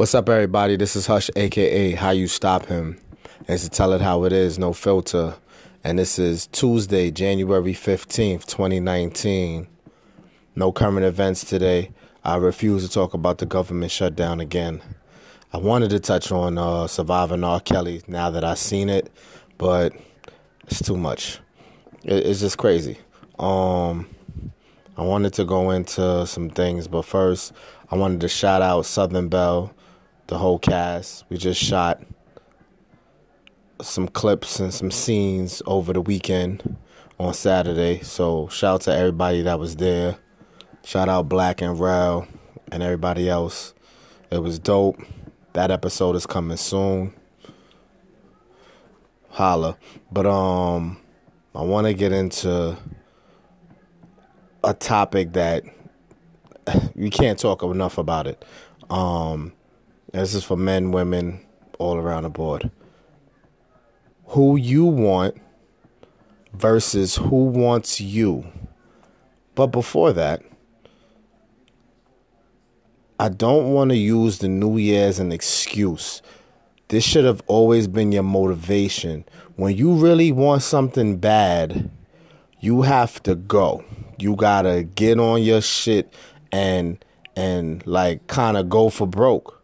What's up, everybody? This is Hush, aka How You Stop Him. It's to tell it how it is, no filter. And this is Tuesday, January 15th, 2019. No current events today. I refuse to talk about the government shutdown again. I wanted to touch on uh, surviving R. Kelly now that I've seen it, but it's too much. It, it's just crazy. Um, I wanted to go into some things, but first, I wanted to shout out Southern Belle the whole cast. We just shot some clips and some scenes over the weekend on Saturday. So shout out to everybody that was there. Shout out Black and Rel and everybody else. It was dope. That episode is coming soon. Holla. But um I want to get into a topic that you can't talk enough about it. Um this is for men, women, all around the board. Who you want versus who wants you. But before that, I don't want to use the new year as an excuse. This should have always been your motivation. When you really want something bad, you have to go. You got to get on your shit and and like kind of go for broke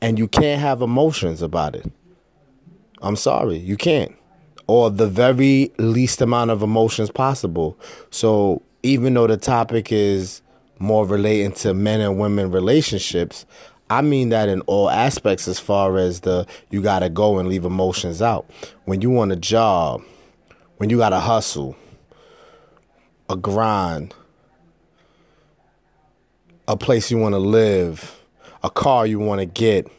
and you can't have emotions about it. I'm sorry, you can't. Or the very least amount of emotions possible. So, even though the topic is more relating to men and women relationships, I mean that in all aspects as far as the you got to go and leave emotions out. When you want a job, when you got to hustle, a grind, a place you want to live, a car you want to get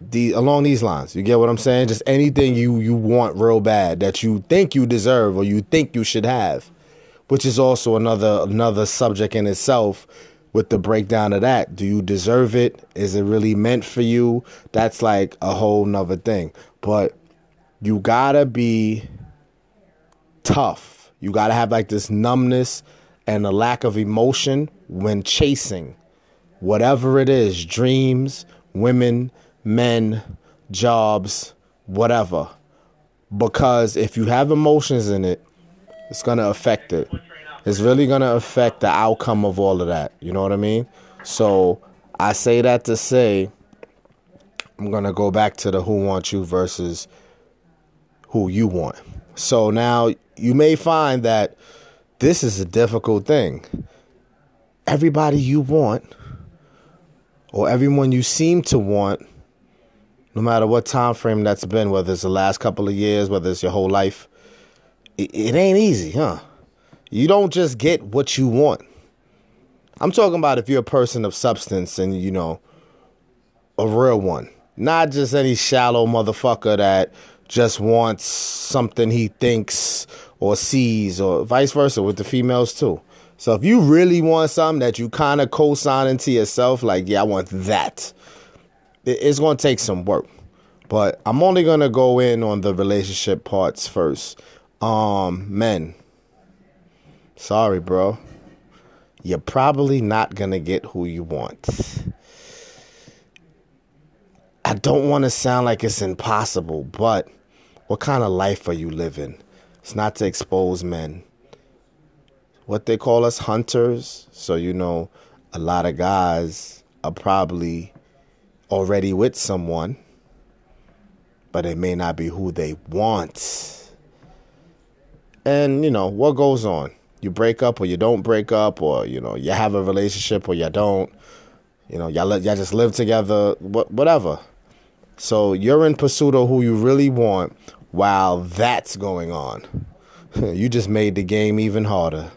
the along these lines. You get what i'm saying? Just anything you you want real bad that you think you deserve or you think you should have which is also another another subject in itself with the breakdown of that. Do you deserve it? Is it really meant for you? That's like a whole nother thing. But you gotta be tough. You gotta have like this numbness and a lack of emotion when chasing whatever it is dreams, women, men, jobs, whatever. Because if you have emotions in it, it's going to affect it. It's really going to affect the outcome of all of that. You know what I mean? So I say that to say, I'm going to go back to the who wants you versus who you want. So now you may find that this is a difficult thing. Everybody you want or everyone you seem to want, no matter what time frame that's been, whether it's the last couple of years, whether it's your whole life, it, it ain't easy, huh? You don't just get what you want. I'm talking about if you're a person of substance and, you know, a real one. Not just any shallow motherfucker that just wants something he thinks or sees, or vice versa with the females too. So if you really want something that you kind of co-sign into yourself, like, yeah, I want that, it's going to take some work. But I'm only going to go in on the relationship parts first. Um, men, sorry, bro. You're probably not going to get who you want. I don't want to sound like it's impossible, but what kind of life are you living? It's not to expose men what they call us hunters. So, you know, a lot of guys are probably already with someone, but it may not be who they want. And, you know, what goes on? You break up or you don't break up, or, you know, you have a relationship or you don't. You know, y'all, y'all just live together, whatever. So you're in pursuit of who you really want while that's going on. you just made the game even harder.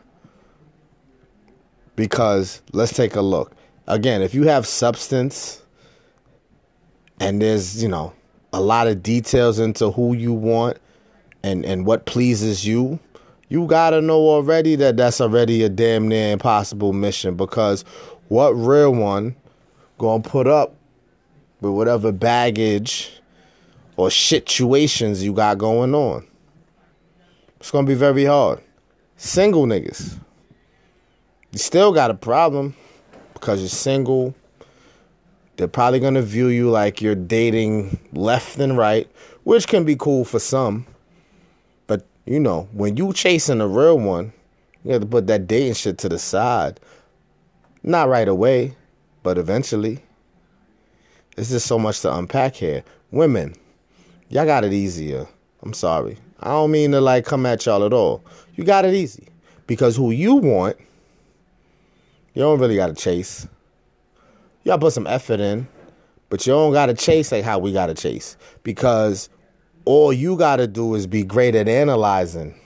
Because let's take a look. Again, if you have substance and there's, you know, a lot of details into who you want and and what pleases you, you got to know already that that's already a damn near impossible mission because what real one to put up with whatever baggage or situations you got going on. It's to be very hard. Single niggas. You still got a problem because you're single. They're probably going to view you like you're dating left and right, which can be cool for some. But, you know, when you chasing a real one, you have to put that dating shit to the side. Not right away, but eventually. There's just so much to unpack here. Women, y'all got it easier. I'm sorry. I don't mean to like come at y'all at all. You got it easy. Because who you want, you don't really got to chase. Y'all put some effort in, but you don't got to chase like how we got to chase. Because all you got to do is be great at analyzing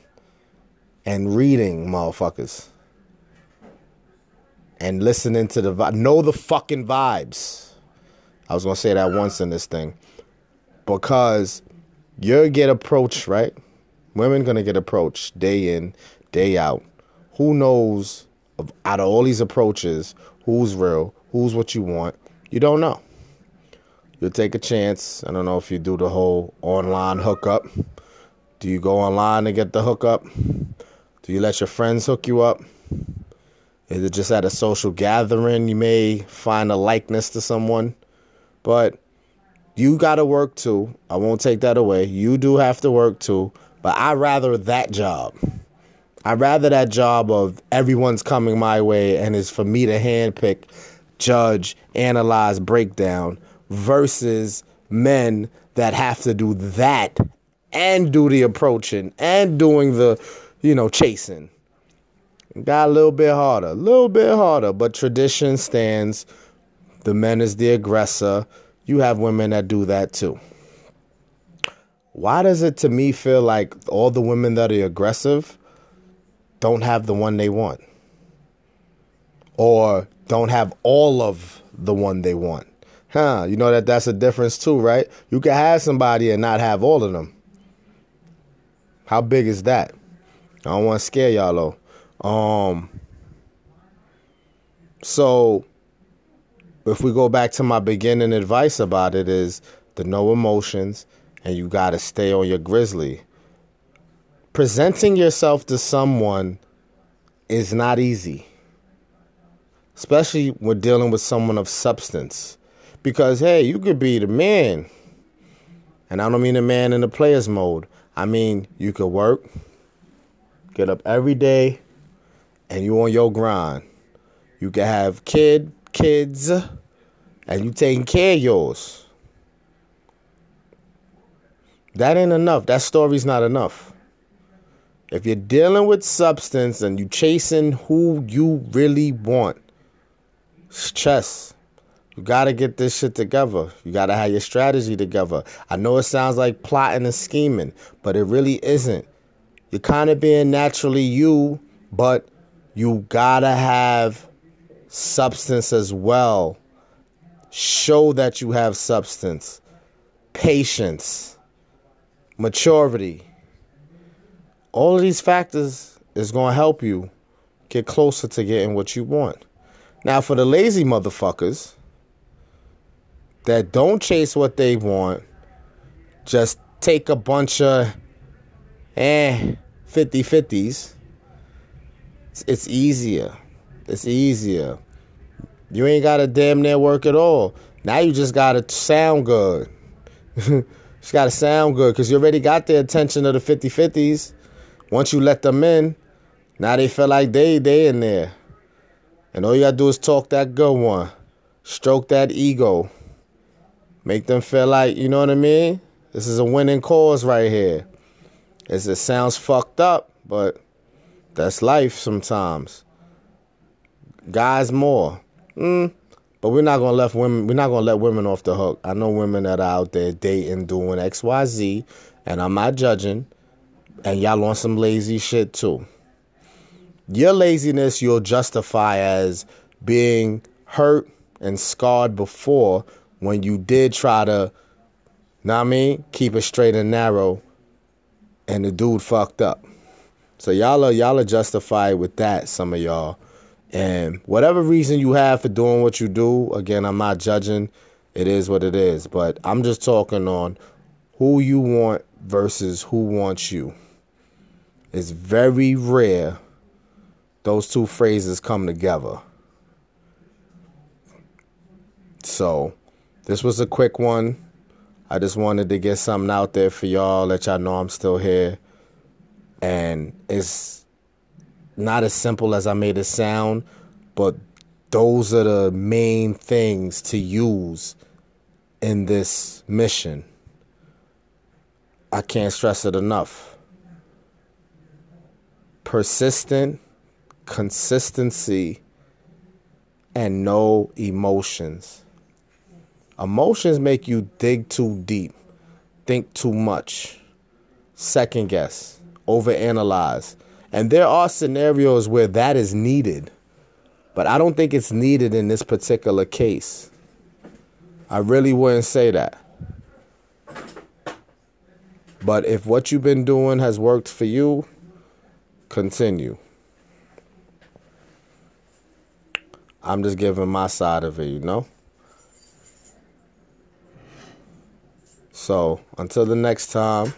and reading, motherfuckers. And listening to the vibe. know the fucking vibes. I was gonna say that once in this thing. Because you get approached, right? Women gonna get approached day in, day out. Who knows of, out of all these approaches, who's real, who's what you want? You don't know. You'll take a chance. I don't know if you do the whole online hookup. Do you go online to get the hookup? Do you let your friends hook you up? Is it just at a social gathering you may find a likeness to someone? But you got to work too. I won't take that away. You do have to work too. But I rather that job. I rather that job of everyone's coming my way and it's for me to handpick, judge, analyze, breakdown versus men that have to do that and do the approaching and doing the, you know, chasing. Got a little bit harder, a little bit harder, but tradition stands. The men is the aggressor. You have women that do that too. Why does it to me feel like all the women that are aggressive don't have the one they want? Or don't have all of the one they want? Huh, you know that that's a difference too, right? You can have somebody and not have all of them. How big is that? I don't want to scare y'all though. Um so if we go back to my beginning advice about it is the no emotions and you got to stay on your grizzly. Presenting yourself to someone is not easy, especially when dealing with someone of substance. Because, hey, you could be the man. And I don't mean the man in the player's mode. I mean, you could work, get up every day, and you on your grind. You can have kid, kids, and you taking care of yours. That ain't enough. That story's not enough. If you're dealing with substance and you chasing who you really want, it's chess. You gotta get this shit together. You gotta have your strategy together. I know it sounds like plotting and scheming, but it really isn't. You're kind of being naturally you, but you gotta have substance as well. Show that you have substance, patience maturity. All of these factors is going to help you get closer to getting what you want. Now, for the lazy motherfuckers that don't chase what they want, just take a bunch of eh 50 50s, it's, easier. It's easier. You ain't got to damn near work at all. Now you just got to sound good. It's got to sound good because you already got the attention of the 50 50s. Once you let them in, now they feel like they they in there. And all you gotta do is talk that good one. Stroke that ego. Make them feel like, you know what I mean? This is a winning cause right here. As it sounds fucked up, but that's life sometimes. Guys more. Mm, but we're not gonna let women. We're not gonna let women off the hook. I know women that are out there dating, doing X, Y, Z, and I'm not judging. And y'all on some lazy shit too. Your laziness you'll justify as being hurt and scarred before when you did try to, know what I mean, keep it straight and narrow, and the dude fucked up. So y'all are y'all are justified with that. Some of y'all. And whatever reason you have for doing what you do, again, I'm not judging. It is what it is. But I'm just talking on who you want versus who wants you. It's very rare those two phrases come together. So, this was a quick one. I just wanted to get something out there for y'all, let y'all know I'm still here. And it's not as simple as I made it sound, but those are the main things to use in this mission. I can't stress it enough. Persistent, consistency, and no emotions. Emotions make you dig too deep, think too much, second guess, overanalyze. And there are scenarios where that is needed, but I don't think it's needed in this particular case. I really wouldn't say that. But if what you've been doing has worked for you, continue. I'm just giving my side of it, you know? So, until the next time,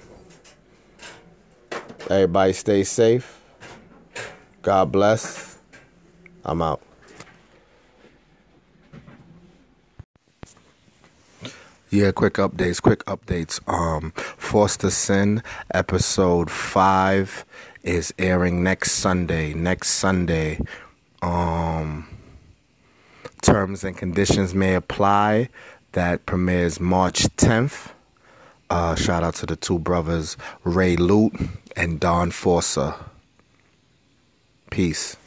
everybody stay safe. God bless. I'm out. Yeah, quick updates, quick updates. Um, to Sin episode 5 is airing next Sunday. Next Sunday. Um, terms and conditions may apply. That premieres March 10th. Uh, shout out to the two brothers, Ray Lute and Don Forza. Peace.